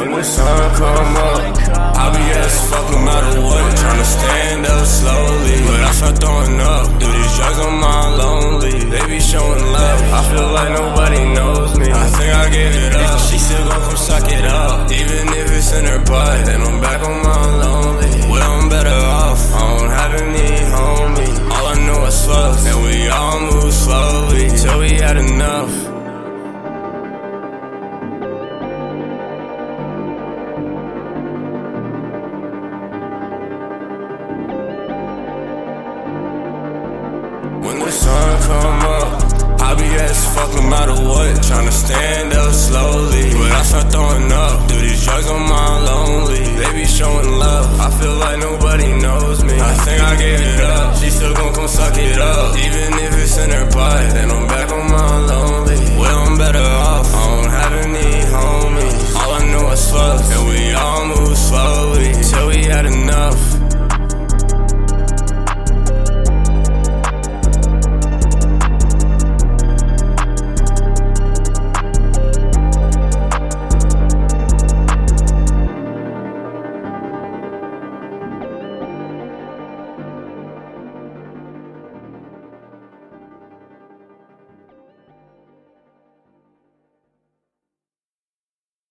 When the sun come up, I'll be as fuck no matter what. Tryna stand up slowly, but I start throwing up. Do these drugs on my lonely. They be showing love. I feel like nobody knows me. I think I gave it up. She still gon' come suck it up. Even if it's in her butt, then I'm back on my lonely. Well, I'm better off. I don't have any homies. All I know is slugs, and we all move slowly till we had enough. I be as fuck no matter what. Tryna stand up slowly, but I start throwing up. Do these drugs on my lonely. They be showing love. I feel like nobody knows me. I think I gave it up. She still gon' come suck it up, even if it's in her butt. Then I'm